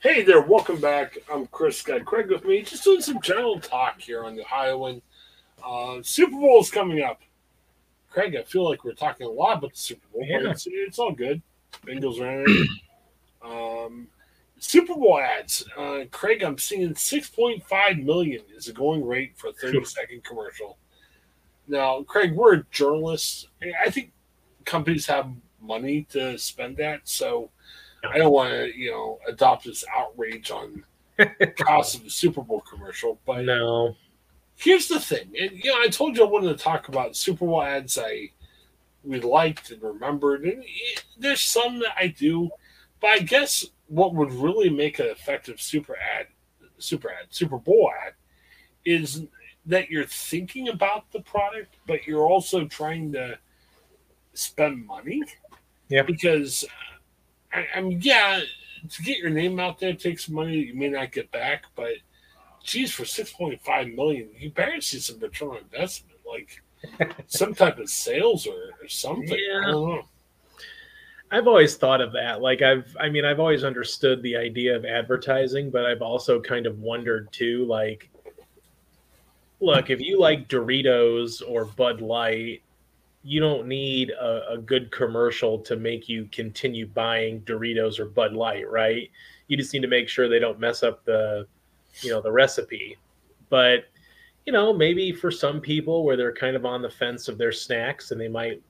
Hey there, welcome back. I'm Chris. Got Craig with me, just doing some general talk here on the Ohioan. Uh, Super Bowl is coming up. Craig, I feel like we're talking a lot about the Super Bowl, Yeah. but it's, it's all good. Bengals it. um, Super Bowl ads. Uh, Craig, I'm seeing 6.5 million is the going rate for a 30 second commercial. Now, Craig, we're journalists. I think companies have money to spend that, so I don't want to, you know, adopt this outrage on cost of a Super Bowl commercial. But No. here's the thing, and you know, I told you I wanted to talk about Super Bowl ads I we liked and remembered, and it, there's some that I do, but I guess what would really make an effective super ad, super ad, Super Bowl ad, is that you're thinking about the product, but you're also trying to spend money. Yeah. Because I, I mean, yeah, to get your name out there takes money that you may not get back, but geez, for six point five million, you better see some return on investment, like some type of sales or, or something. Yeah. I don't know. I've always thought of that. Like I've I mean, I've always understood the idea of advertising, but I've also kind of wondered too, like look, if you like Doritos or Bud Light, you don't need a, a good commercial to make you continue buying Doritos or Bud Light, right? You just need to make sure they don't mess up the you know the recipe. But you know, maybe for some people where they're kind of on the fence of their snacks and they might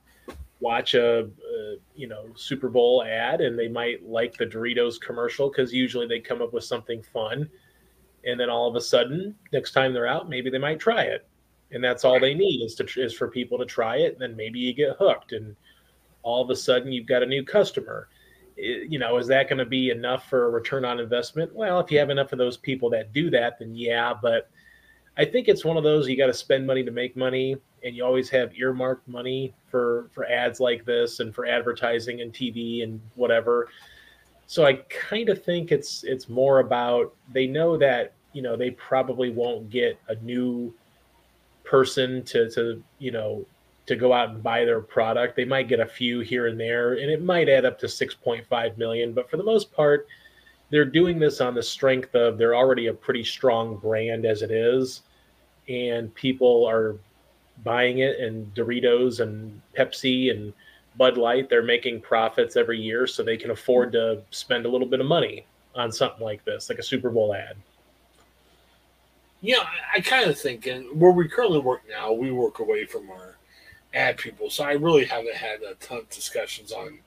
watch a, a you know Super Bowl ad and they might like the Doritos commercial because usually they come up with something fun, and then all of a sudden next time they're out maybe they might try it, and that's all they need is to is for people to try it, and then maybe you get hooked, and all of a sudden you've got a new customer. You know, is that going to be enough for a return on investment? Well, if you have enough of those people that do that, then yeah, but I think it's one of those you got to spend money to make money, and you always have earmarked money for for ads like this and for advertising and TV and whatever. So I kind of think it's it's more about they know that you know they probably won't get a new person to to you know to go out and buy their product. They might get a few here and there, and it might add up to 6.5 million. But for the most part, they're doing this on the strength of they're already a pretty strong brand as it is, and people are buying it. And Doritos and Pepsi and Bud Light, they're making profits every year, so they can afford to spend a little bit of money on something like this, like a Super Bowl ad. Yeah, I, I kind of think, and where we currently work now, we work away from our ad people, so I really haven't had a ton of discussions on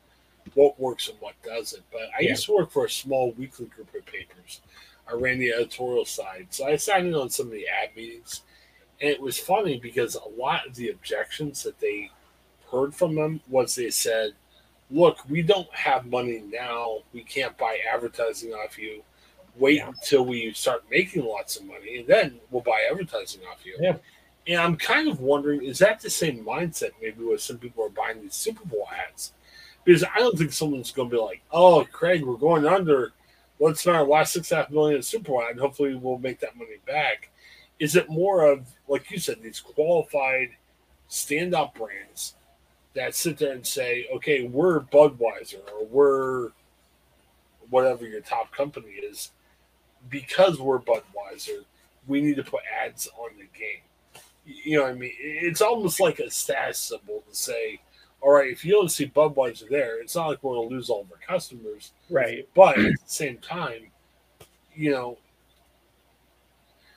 what works and what doesn't. But I Yeah. used to work for a small weekly group of papers. I ran the editorial side, so I sat in on some of the ad meetings, and it was funny because a lot of the objections that they heard from them was they said, "Look, we don't have money now. We can't buy advertising off you." Wait Yeah. until we start making lots of money and then we'll buy advertising off you. Yeah. And I'm kind of wondering, is that the same mindset maybe where some people are buying these Super Bowl ads? Because I don't think someone's going to be like, oh, Craig, we're going under. Let's our last six and a half million in Super Bowl ad and hopefully we'll make that money back. Is it more of, like you said, these qualified standout brands that sit there and say, okay, we're Budweiser or we're whatever your top company is, because we're Budweiser, we need to put ads on the game. You know what I mean? It's almost like a status symbol to say, all right, if you don't see Budweiser there, it's not like we're going to lose all of our customers. Right. But at the same time, you know,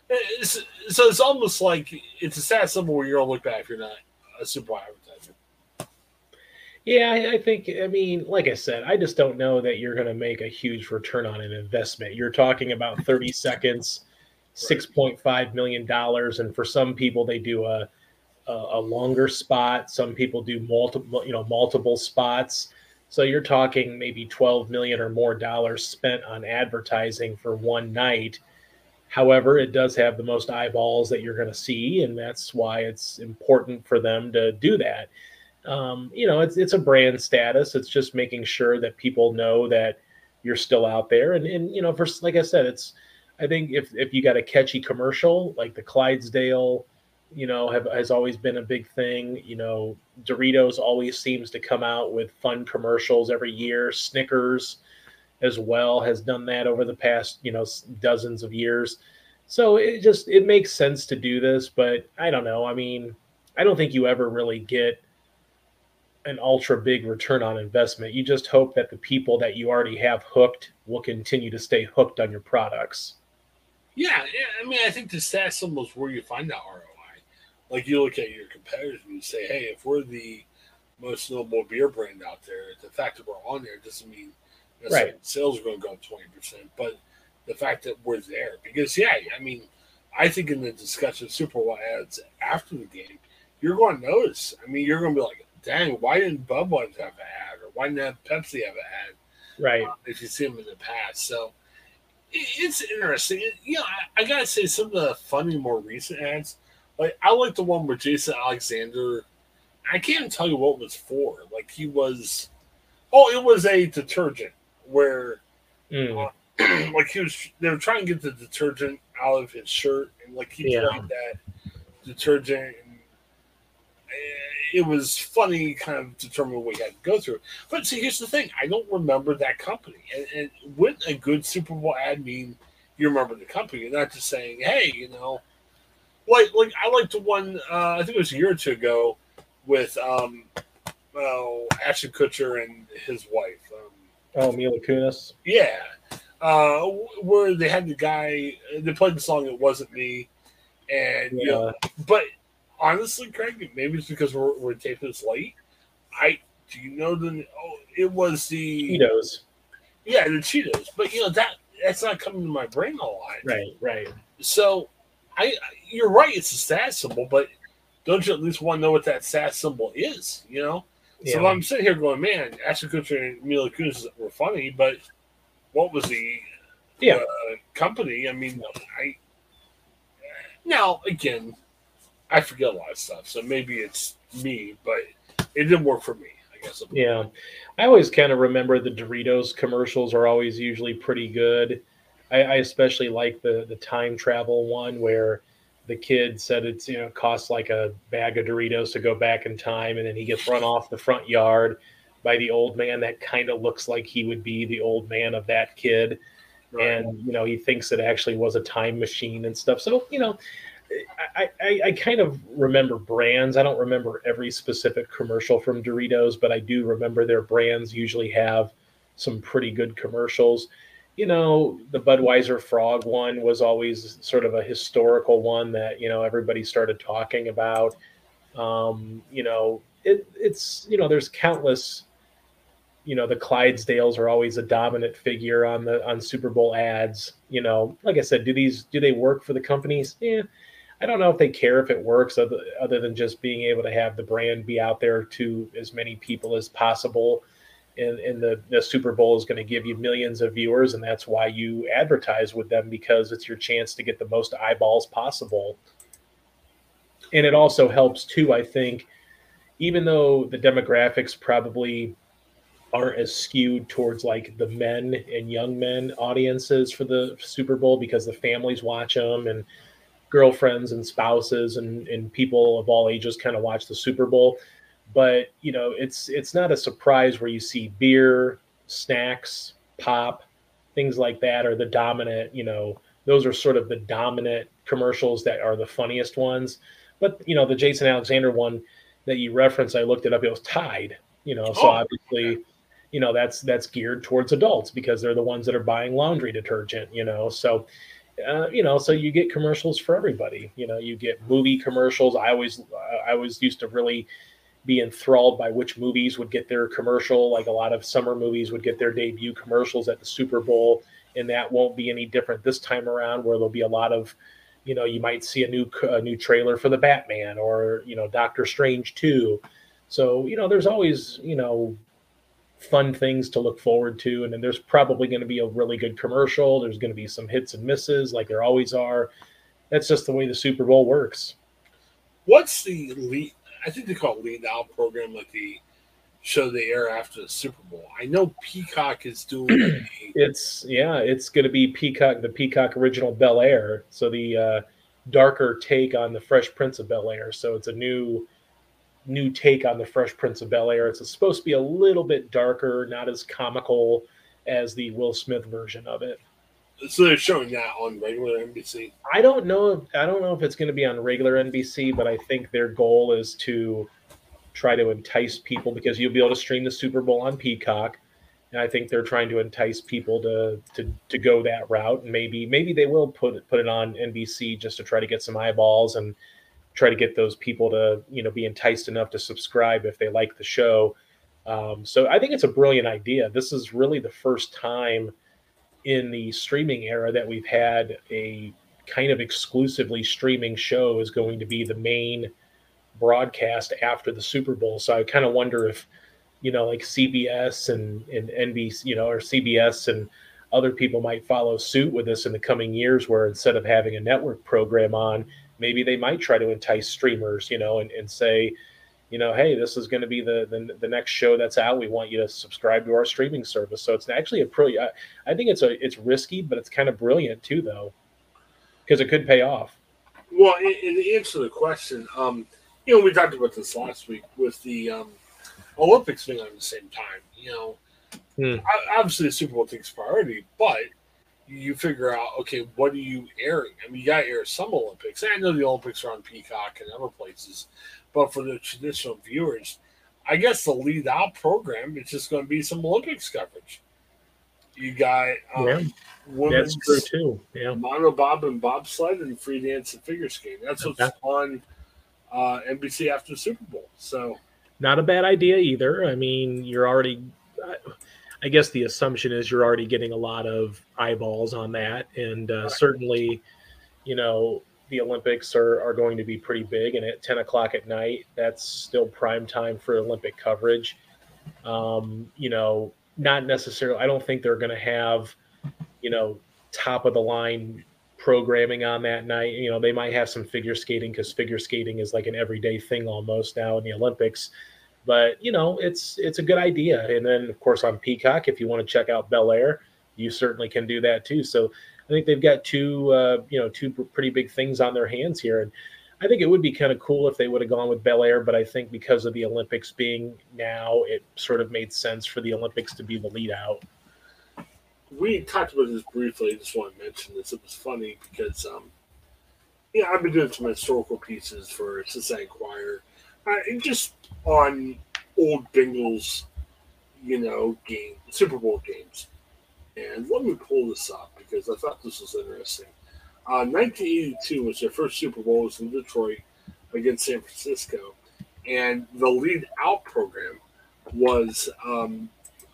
it's, so it's almost like it's a status symbol where you're going to look back if you're not a Super advertiser. Yeah, I, I think. I mean, like I said, I just don't know that you're going to make a huge return on an investment. You're talking about 30 seconds, six point five million dollars, and for some people, they do a, a a longer spot. Some people do multiple, you know, multiple spots. So you're talking maybe 12 million or more dollars spent on advertising for one night. However, it does have the most eyeballs that you're going to see, and that's why it's important for them to do that um, you know, it's it's a brand status. It's just making sure that people know that you're still out there. And and you know, for like I said, it's I think if if you got a catchy commercial like the Clydesdale, you know, have has always been a big thing. You know, Doritos always seems to come out with fun commercials every year. Snickers, as well has done that over the past you know dozens of years. So it just it makes sense to do this, but I don't know. I mean, I don't think you ever really get an ultra big return on investment. You just hope that the people that you already have hooked will continue to stay hooked on your products. Yeah, yeah. I mean, I think the stat symbol is where you find that ROI. Like you look at your competitors and you say, "Hey, if we're the most noble beer brand out there, the fact that we're on there doesn't mean right. sales are going to go up twenty percent, but the fact that we're there because yeah, I mean, I think in the discussion of Super Bowl ads after the game, you're going to notice. I mean, you're going to be like, dang, why didn't Budweiser have an ad, or why didn't Pepsi have an ad? Right. Uh, if you see them in the past, so it, it's interesting. It, you know, I, I, gotta say some of the funny, more recent ads. Like I like the one where Jason Alexander. I can't tell you what was for. Like he was, oh, it was a detergent where, mm. uh, like he was. They were trying to get the detergent out of his shirt, and like he yeah. drank that detergent it was funny, kind of determine what we had to go through. But see, here's the thing: I don't remember that company, and, and wouldn't a good Super Bowl ad mean you remember the company, and not just saying, "Hey, you know." Like, like I liked the one uh, I think it was a year or two ago with um, well, Ashton Kutcher and his wife. Um, oh, Mila Kunis. Yeah, uh, where they had the guy. They played the song "It Wasn't Me," and yeah. you know, but honestly, Craig, maybe it's because we're, we're taping this late. I do you know the oh it was the Cheetos. Yeah, the Cheetos. But you know that that's not coming to my brain a lot. Right, right. So I you're right, it's a stat symbol, but don't you at least want to know what that stat symbol is, you know? Yeah. So I'm sitting here going, man, Ashton Kutcher and Mila Kunis were funny, but what was the yeah. Uh, company? I mean, I now again, I forget a lot of stuff, so maybe it's me, but it didn't work for me. I guess. Yeah, I always kind of remember the Doritos commercials are always usually pretty good. I, I, especially like the the time travel one where the kid said it's you know costs like a bag of Doritos to go back in time, and then he gets run off the front yard by the old man that kind of looks like he would be the old man of that kid. Right. And you know he thinks it actually was a time machine and stuff. So you know, I, I, I, kind of remember brands. I don't remember every specific commercial from Doritos, but I do remember their brands usually have some pretty good commercials. You know, the Budweiser Frog one was always sort of a historical one that, you know, everybody started talking about. Um, you know, it, it's, you know, there's countless, you know, the Clydesdales are always a dominant figure on the, on Super Bowl ads. You know, like I said, do these, do they work for the companies? Yeah I don't know if they care if it works other, other than just being able to have the brand be out there to as many people as possible. And, and the, the Super Bowl is going to give you millions of viewers, and that's why you advertise with them because it's your chance to get the most eyeballs possible. And it also helps too, I think, even though the demographics probably aren't as skewed towards like the men and young men audiences for the Super Bowl because the families watch them and girlfriends and spouses and, and people of all ages kind of watch the Super Bowl. But you know, it's it's not a surprise where you see beer, snacks, pop, things like that are the dominant, you know, those are sort of the dominant commercials that are the funniest ones. But you know, the Jason Alexander one that you referenced, I looked it up, it was Tide, you know, so oh, obviously you know that's that's geared towards adults because they're the ones that are buying laundry detergent you know so uh, you know, so you get commercials for everybody. You know, you get movie commercials. I always, I always used to really be enthralled by which movies would get their commercial. Like a lot of summer movies would get their debut commercials at the Super Bowl, and that won't be any different this time around. Where there'll be a lot of, you know, you might see a new a new trailer for the Batman or you know Doctor Strange two. So you know, there's always you know fun things to look forward to. And then there's probably going to be a really good commercial. There's going to be some hits and misses, like there always are. That's just the way the Super Bowl works. What's the lead? I think they call it lead out program, like the show they air after the Super Bowl. I know Peacock is doing. it's yeah, it's going to be Peacock, the Peacock original Bel Air. So the uh, darker take on the Fresh Prince of Bel Air. So it's a new new take on the Fresh Prince of Bel Air. It's supposed to be a little bit darker, not as comical as the Will Smith version of it. So they're showing that on regular NBC. I don't know. If, I don't know if it's going to be on regular NBC, but I think their goal is to try to entice people because you'll be able to stream the Super Bowl on Peacock, and I think they're trying to entice people to to to go that route. And maybe maybe they will put it, put it on NBC just to try to get some eyeballs and try to get those people to you know be enticed enough to subscribe if they like the show. Um, so I think it's a brilliant idea. This is really the first time in the streaming era that we've had a kind of exclusively streaming show is going to be the main broadcast after the Super Bowl. So I kind of wonder if, you know, like CBS and, and NBC, you know, or CBS and other people might follow suit with this in the coming years, where instead of having a network program on, maybe they might try to entice streamers, you know, and, and say, you know, hey, this is going to be the, the, the next show that's out. We want you to subscribe to our streaming service. So it's actually a pretty. I, I think it's a it's risky, but it's kind of brilliant too, though, because it could pay off. Well, in, in answer to the question, um, you know, we talked about this last week with the um, Olympics being on the same time. You know, hmm. obviously the Super Bowl takes priority, but you figure out okay, what are you airing? I mean, you got to air some Olympics. I know the Olympics are on Peacock and other places, but for the traditional viewers, I guess the lead out program is just going to be some Olympics coverage. You got um, yeah. That's true too. Yeah, monobob and bobsled and free dance and figure skating. That's what's okay. on uh, NBC after the Super Bowl. So, not a bad idea either. I mean, you're already. I guess the assumption is you're already getting a lot of eyeballs on that, and uh, certainly, you know, the Olympics are, are going to be pretty big, and at 10 o'clock at night, that's still prime time for Olympic coverage. Um, you know, not necessarily, I don't think they're going to have, you know, top of the line programming on that night. You know, they might have some figure skating because figure skating is like an everyday thing almost now in the Olympics. But you know, it's it's a good idea. And then of course on Peacock, if you want to check out Bel Air, you certainly can do that too. So I think they've got two, uh, you know, two pretty big things on their hands here, and I think it would be kind of cool if they would have gone with Bel Air. But I think because of the Olympics being now, it sort of made sense for the Olympics to be the lead out. We talked about this briefly. I just want to mention this. It was funny because, um, yeah, I've been doing some historical pieces for Cincinnati Enquirer, uh, and just on old Bengals, you know, game Super Bowl games. And let me pull this up because I thought this was interesting. Uh, 1982 was their first Super Bowl. It was in Detroit against San Francisco, and the lead out program was um,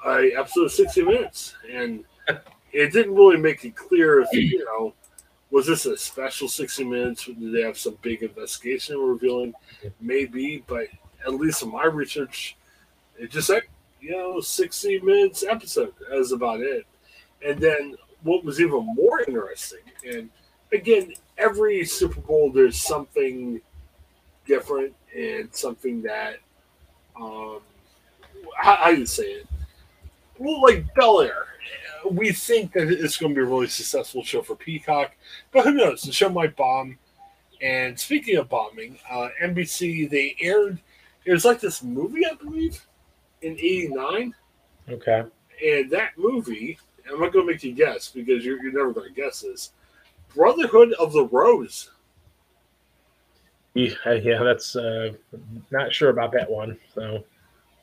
a episode of 60 Minutes, and it didn't really make it clear if you know was this a special 60 Minutes? Did they have some big investigation revealing? Maybe, but at least in my research, it just said you know 60 minutes episode. That was about it. And then what was even more interesting, and again, every Super Bowl there's something different and something that um how, how you say it? Well, like Bel Air. We think that it's going to be a really successful show for Peacock, but who knows? The show might bomb. And speaking of bombing, uh, NBC they aired. It was like this movie, I believe, in '89. Okay. And that movie I'm not going to make you guess because you're, you're never going to guess this. Brotherhood of the Rose. Yeah, yeah, that's uh, not sure about that one. So,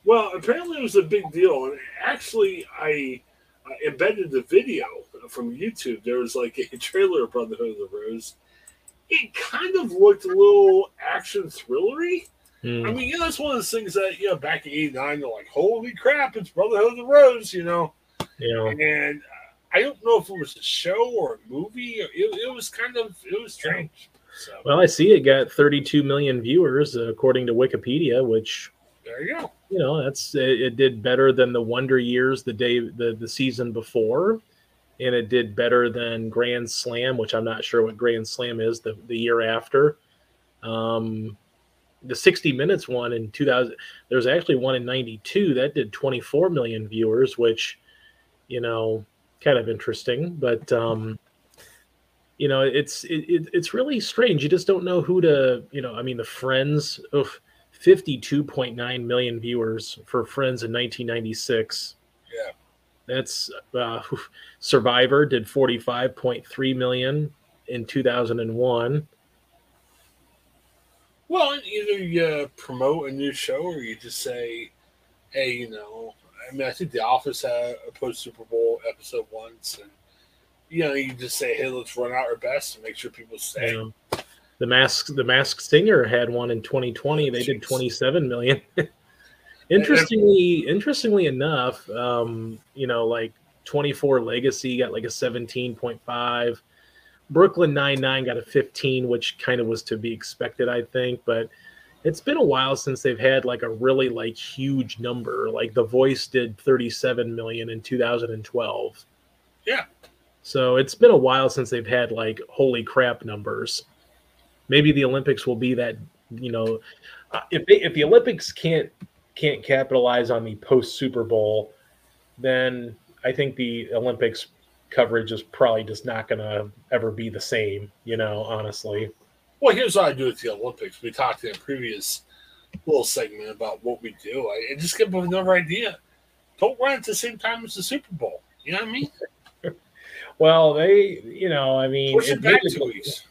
well, apparently it was a big deal, and actually, I uh, embedded the video from YouTube. There was like a trailer of Brotherhood of the Rose. It kind of looked a little action thrillery. Mm. I mean, you know, it's one of those things that you know back in '89, they're like, "Holy crap, it's Brotherhood of the Rose," you know. Yeah. And I don't know if it was a show or a movie. It, it was kind of it was strange. So. Well, I see it got 32 million viewers according to Wikipedia, which there you go. You know, that's it, it did better than the Wonder Years the day the the season before, and it did better than Grand Slam, which I'm not sure what Grand Slam is the the year after. Um, the 60 minutes one in 2000 there's actually one in 92 that did 24 million viewers which you know, kind of interesting. But um, you know, it's it, it, it's really strange. You just don't know who to, you know. I mean, the Friends, oof, point nine million viewers for Friends in nineteen ninety-six. Yeah, That's uh, Survivor did 45.3 million in 2001. Well, either you promote a new show or you just say, hey, you know, I mean, I think The Office had a post Super Bowl episode once, and you know, you just say, hey, let's run out our best and make sure people stay. Yeah. The mask, the mask Singer had one in 2020. They did 27 million. interestingly, interestingly enough, um, you know, like 24 Legacy got like a 17.5. Brooklyn Nine Nine got a 15, which kind of was to be expected, I think. But it's been a while since they've had like a really like huge number. Like The Voice did 37 million in 2012. Yeah. So it's been a while since they've had like holy crap numbers. Maybe the Olympics will be that. You know, uh, if they, if the Olympics can't can't capitalize on the post Super Bowl, then I think the Olympics coverage is probably just not going to ever be the same, you know, honestly. Well, here's what I do with the Olympics. We talked in a previous little segment about what we do. I, just give them another idea. Don't run at the same time as the Super Bowl. You know what I mean? well, they, you know, I mean, Push it back two weeks.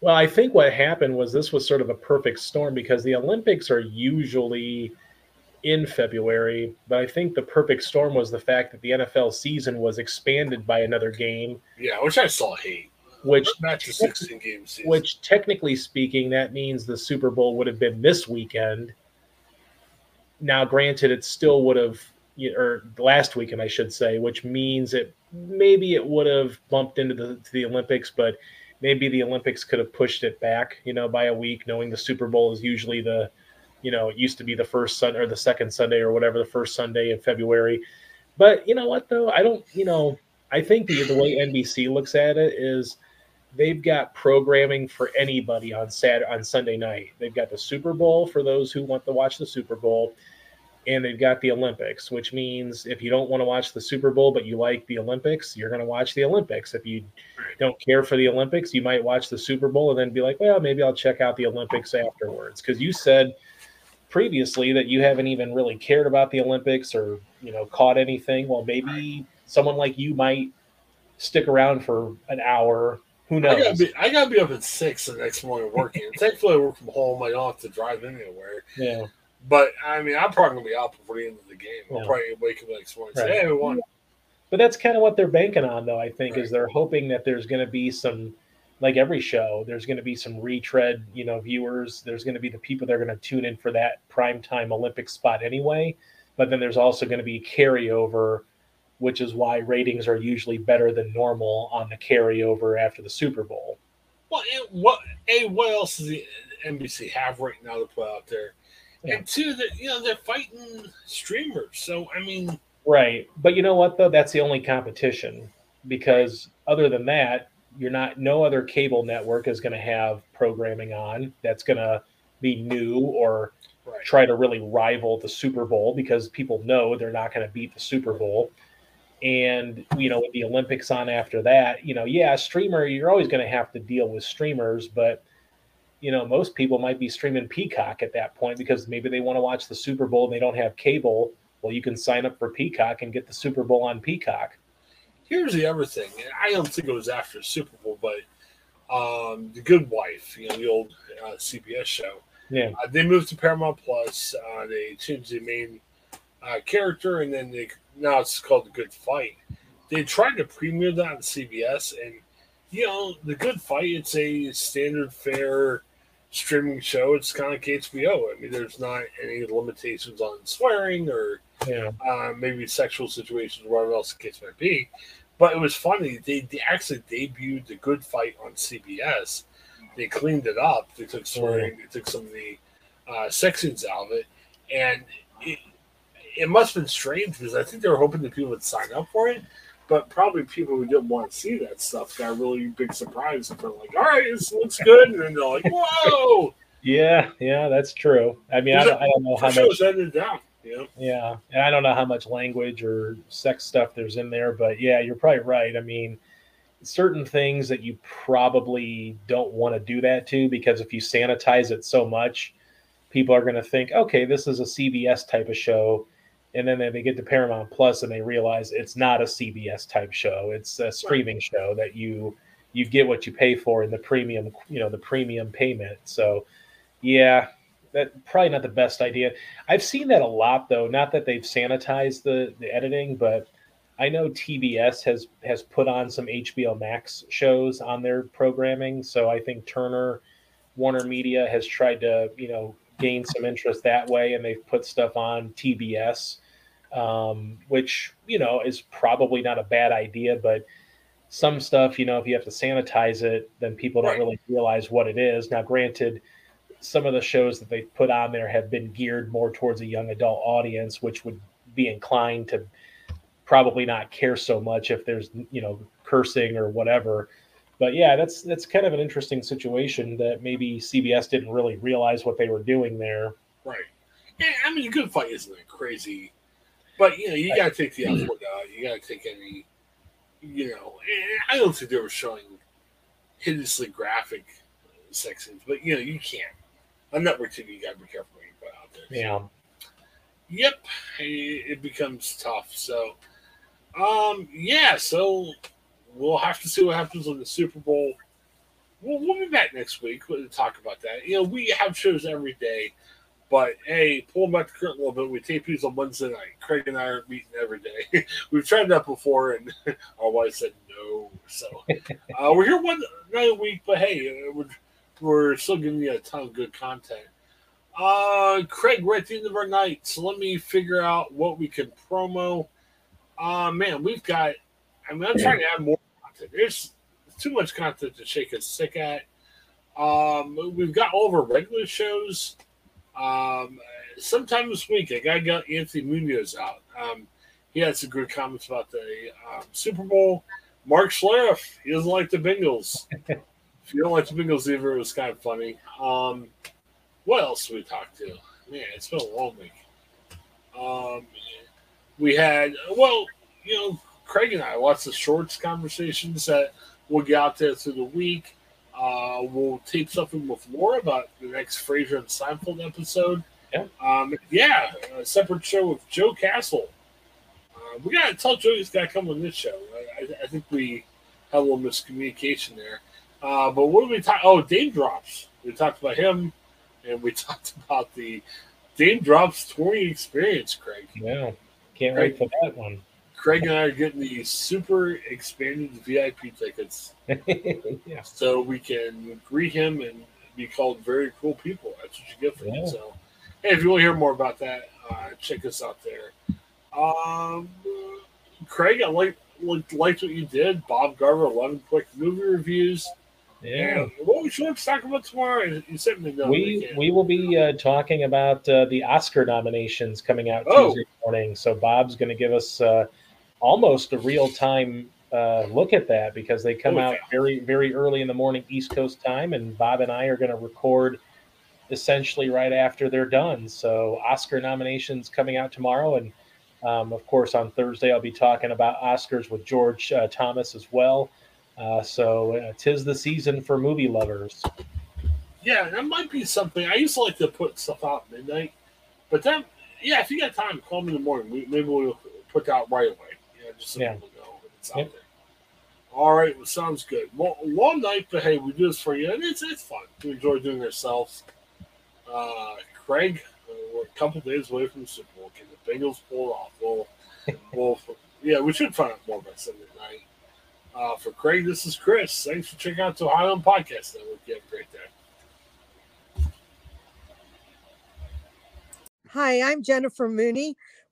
Well, I think what happened was this was sort of a perfect storm because the Olympics are usually – in February, but I think the perfect storm was the fact that the NFL season was expanded by another game. Yeah, which I saw hate. Which match a sixteen games. Which technically speaking, that means the Super Bowl would have been this weekend. Now, granted, it still would have, or last weekend, I should say, which means it maybe it would have bumped into the to the Olympics, but maybe the Olympics could have pushed it back, you know, by a week, knowing the Super Bowl is usually the you know, it used to be the first Sunday or the second Sunday or whatever, the first Sunday in February. But you know what though? I don't, you know, I think the, the way NBC looks at it is they've got programming for anybody on Saturday on Sunday night. They've got the Super Bowl for those who want to watch the Super Bowl, and they've got the Olympics, which means if you don't want to watch the Super Bowl but you like the Olympics, you're going to watch the Olympics. If you don't care for the Olympics, you might watch the Super Bowl and then be like, well, maybe I'll check out the Olympics afterwards. Because you said previously that you haven't even really cared about the Olympics or you know caught anything. Well, maybe someone like you might stick around for an hour. Who knows? I gotta be, I gotta be up at six the next morning working. Thankfully, I work from home. I don't have to drive anywhere. Yeah. But I mean, I'm probably gonna be out before the end of the game. I'll yeah. probably wake up next morning and right. say, "Hey, we won." But that's kind of what they're banking on, though. I think right. is they're hoping that there's going to be some like every show, there's going to be some retread, you know, viewers. There's going to be the people that are going to tune in for that primetime Olympic spot anyway. But then there's also going to be carryover, which is why ratings are usually better than normal on the carryover after the Super Bowl. Well, what a what else does the NBC have right now to put out there? Yeah. And two, that you know they're fighting streamers. So I mean, right. But you know what though? That's the only competition because other than that, you're not no other cable network is going to have programming on that's going to be new or right. try to really rival the Super Bowl because people know they're not going to beat the Super Bowl. And you know, with the Olympics on after that, you know, yeah, streamer, you're always going to have to deal with streamers, but you know, most people might be streaming Peacock at that point because maybe they want to watch the Super Bowl and they don't have cable. Well, you can sign up for Peacock and get the Super Bowl on Peacock here's the other thing. I don't think it was after Super Bowl, but um, the Good Wife, you know, the old uh, CBS show. Yeah, uh, they moved to Paramount Plus. Uh, they changed the main uh, character, and then they now it's called the Good Fight. They tried to premiere that on CBS, and you know, the Good Fight. It's a standard fare streaming show. It's kind of like HBO. I mean, there's not any limitations on swearing or yeah. uh, maybe sexual situations, whatever else the case might be. But it was funny. They, they actually debuted the Good Fight on CBS. They cleaned it up. They took swearing. They took some of the uh, sex scenes out of it, and it it must have been strange because I think they were hoping that people would sign up for it. But probably people who didn't want to see that stuff got really big surprise and they're like, "All right, this looks good," and then they're like, "Whoa!" Yeah, yeah, that's true. I mean, I don't, I don't, know how much. Ended down. Yeah. Yeah. And I don't know how much language or sex stuff there's in there, but yeah, you're probably right. I mean, certain things that you probably don't want to do that to because if you sanitize it so much, people are going to think, okay, this is a CBS type of show. And then they get to Paramount Plus and they realize it's not a CBS type show. It's a streaming show that you you get what you pay for in the premium, you know, the premium payment. So, yeah, that probably not the best idea. I've seen that a lot though. Not that they've sanitized the the editing, but I know TBS has has put on some HBO Max shows on their programming. So I think Turner, Warner Media has tried to you know gain some interest that way, and they've put stuff on TBS, um, which you know is probably not a bad idea, but some stuff, you know, if you have to sanitize it, then people don't right. really realize what it is. Now, granted, some of the shows that they put on there have been geared more towards a young adult audience, which would be inclined to probably not care so much if there's you know cursing or whatever. But yeah, that's that's kind of an interesting situation that maybe CBS didn't really realize what they were doing there. Right. Yeah, I mean, a good fight isn't that crazy, but you know, you got to take the output out. You got to take any, you know. I don't think they were showing hideously graphic sex scenes, but you know, you can't. On network TV, you got to be careful what you put out there. Yeah. Yep, it becomes tough. So, um, yeah, so we'll have to see what happens on the Super Bowl. We'll, we'll be back next week to talk about that. You know, we have shows every day, but hey, pull back the curtain a little bit. We tape these on Wednesday night. Craig and I are meeting every day. We've tried that before, and our wife said no. So uh, we're here one night a week, but hey, uh, we're, we're still giving you a ton of good content. Uh, Craig, we're at the end of our night, so let me figure out what we can promo. Uh, man, we've got. I mean, I'm trying to add more content. There's too much content to shake us sick at. Um, we've got all of our regular shows. Um, sometime this week, a guy gotta Anthony Munoz out. Um, he had some good comments about the um, Super Bowl. Mark Schlereth, he doesn't like the Bengals. if you don't like the Bengals either, it was kind of funny. Um, what else we talked to? Man, it's been a long week. Um, we had well, you know, Craig and I lots of shorts conversations that we'll get out there through the week. Uh, we'll tape something with Laura about the next Frasier and Seinfeld episode. Yeah, um, yeah, a separate show with Joe Castle. Uh, we gotta tell Joe he's gotta come on this show. I, I, think we had a little miscommunication there. Uh, but what did we talk? Oh, Daym Drops. We talked about him, and we talked about the Daym Drops touring experience, Craig. Yeah. Can't Craig, wait for that one. Craig and I are getting the super expanded VIP tickets. yeah. So we can greet him and be called very cool people. That's what you get for yeah. it. So, hey, if you want to hear more about that, uh, check us out there. Um, Craig, I like liked, liked what you did. Bob Garver, 11 quick movie reviews. Yeah. What we should talk about tomorrow? You sent me no. We we will be uh, talking about uh, the Oscar nominations coming out oh. Tuesday morning. So Bob's going to give us uh, almost a real time uh, look at that because they come oh, out yeah. very very early in the morning East Coast time, and Bob and I are going to record essentially right after they're done. So Oscar nominations coming out tomorrow, and um, of course on Thursday I'll be talking about Oscars with George uh, Thomas as well. Uh, so uh, tis the season for movie lovers. Yeah, that might be something. I used to like to put stuff out midnight, but then, yeah, if you got time, call me in the morning. We, maybe we'll put that out right away. Yeah, just so yeah. people know it's out yep. there. All right, well, sounds good. Well, long night, but hey, we do this for you, and it's it's fun. We enjoy doing it ourselves. Uh, Craig, uh, we're a couple days away from the Super Bowl. Can the Bengals pull off? Well, well, yeah, we should find out more by Sunday night. Uh, for Craig, this is Chris. Thanks for checking out the Ohioan Podcast Network. You have a great day. Hi, I'm Jennifer Mooney.